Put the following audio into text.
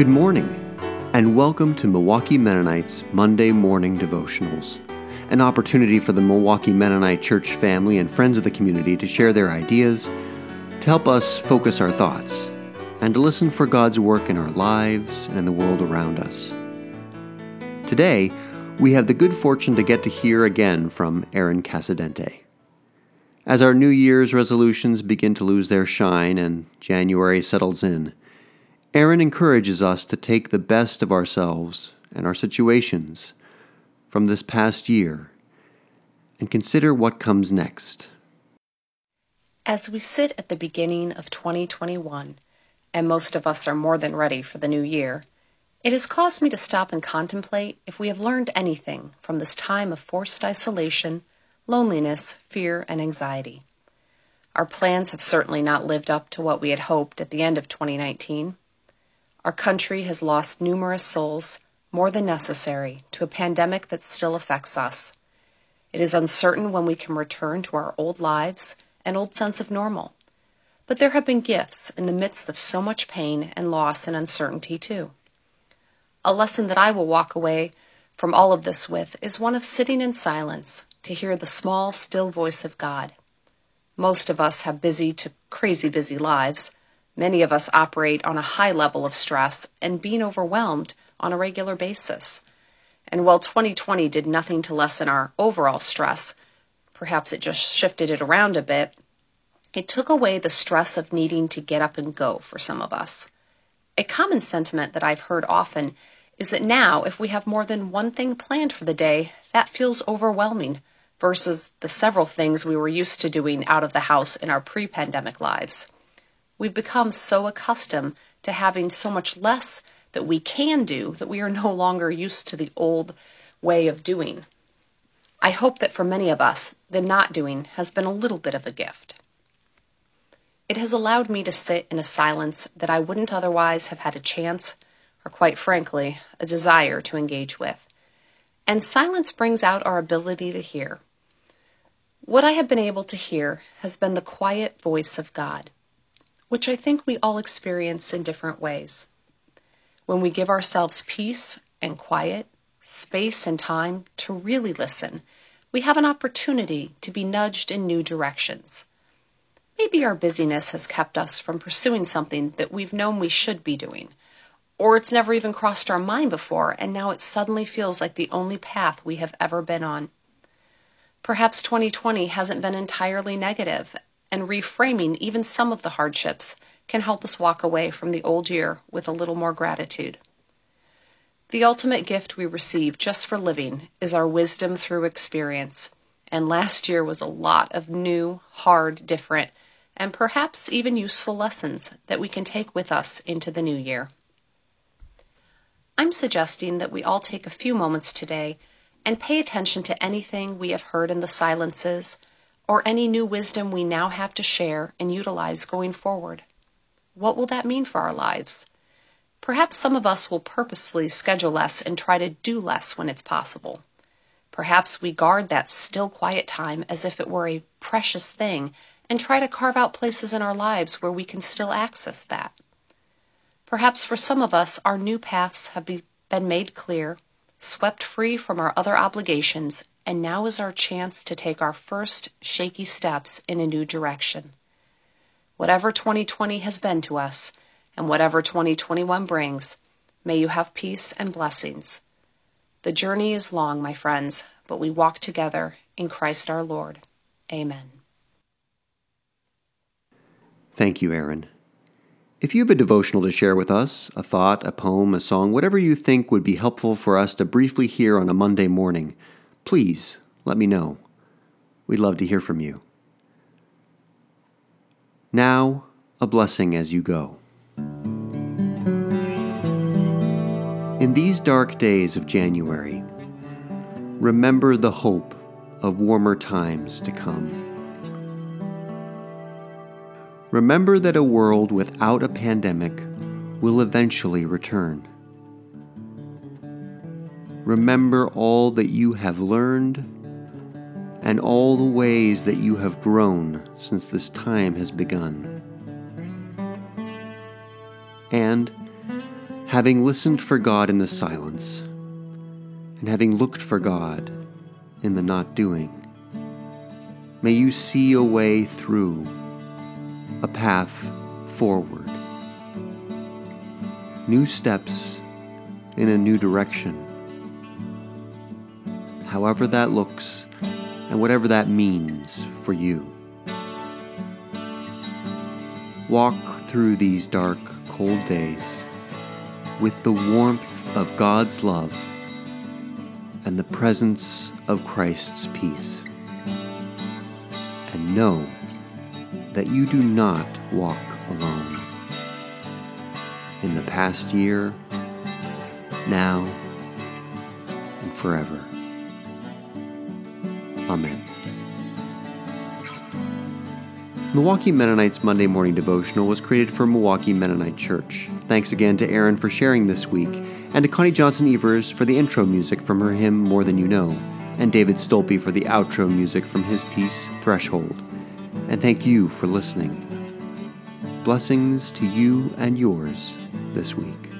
Good morning, and welcome to Milwaukee Mennonites Monday Morning Devotionals, an opportunity for the Milwaukee Mennonite Church family and friends of the community to share their ideas, to help us focus our thoughts, and to listen for God's work in our lives and in the world around us. Today, we have the good fortune to get to hear again from Aaron Casadente. As our New Year's resolutions begin to lose their shine and January settles in, Aaron encourages us to take the best of ourselves and our situations from this past year and consider what comes next. As we sit at the beginning of 2021, and most of us are more than ready for the new year, it has caused me to stop and contemplate if we have learned anything from this time of forced isolation, loneliness, fear, and anxiety. Our plans have certainly not lived up to what we had hoped at the end of 2019. Our country has lost numerous souls, more than necessary, to a pandemic that still affects us. It is uncertain when we can return to our old lives and old sense of normal. But there have been gifts in the midst of so much pain and loss and uncertainty, too. A lesson that I will walk away from all of this with is one of sitting in silence to hear the small, still voice of God. Most of us have busy to crazy busy lives Many of us operate on a high level of stress and being overwhelmed on a regular basis. And while 2020 did nothing to lessen our overall stress, perhaps it just shifted it around a bit, it took away the stress of needing to get up and go for some of us. A common sentiment that I've heard often is that now, if we have more than one thing planned for the day, that feels overwhelming versus the several things we were used to doing out of the house in our pre pandemic lives. We've become so accustomed to having so much less that we can do that we are no longer used to the old way of doing. I hope that for many of us, the not doing has been a little bit of a gift. It has allowed me to sit in a silence that I wouldn't otherwise have had a chance, or quite frankly, a desire to engage with. And silence brings out our ability to hear. What I have been able to hear has been the quiet voice of God which I think we all experience in different ways. When we give ourselves peace and quiet, space and time to really listen, we have an opportunity to be nudged in new directions. Maybe our busyness has kept us from pursuing something that we've known we should be doing, or it's never even crossed our mind before, and now it suddenly feels like the only path we have ever been on. Perhaps 2020 hasn't been entirely negative, and reframing even some of the hardships can help us walk away from the old year with a little more gratitude. The ultimate gift we receive just for living is our wisdom through experience, and last year was a lot of new, hard, different, and perhaps even useful lessons that we can take with us into the new year. I'm suggesting that we all take a few moments today and pay attention to anything we have heard in the silences or any new wisdom we now have to share and utilize going forward. What will that mean for our lives? Perhaps some of us will purposely schedule less and try to do less when it's possible. Perhaps we guard that still quiet time as if it were a precious thing and try to carve out places in our lives where we can still access that. Perhaps for some of us, our new paths have be, been made clear, swept free from our other obligations, and now is our chance to take our first shaky steps in a new direction. Whatever 2020 has been to us, and whatever 2021 brings, may you have peace and blessings. The journey is long, my friends, but we walk together in Christ our Lord. Amen. Thank you, Aaron. If you have a devotional to share with us, a thought, a poem, a song, whatever you think would be helpful for us to briefly hear on a Monday morning, please let me know. We'd love to hear from you. Now, a blessing as you go. In these dark days of January, remember the hope of warmer times to come. Remember that a world without a pandemic will eventually return. Remember all that you have learned and all the ways that you have grown since this time has begun. And having listened for God in the silence, and having looked for God in the not doing, may you see a way through, a path forward, new steps in a new direction. However that looks, and whatever that means for you. Walk through these dark, cold days with the warmth of God's love and the presence of Christ's peace. And know that you do not walk alone. In the past year, now, and forever. Amen. Milwaukee Mennonites Monday Morning Devotional was created for Milwaukee Mennonite Church. Thanks again to Aaron for sharing this week, and to Connie Johnson Evers for the intro music from her hymn More Than You Know, and David Stolpe for the outro music from his piece Threshold. And thank you for listening. Blessings to you and yours this week.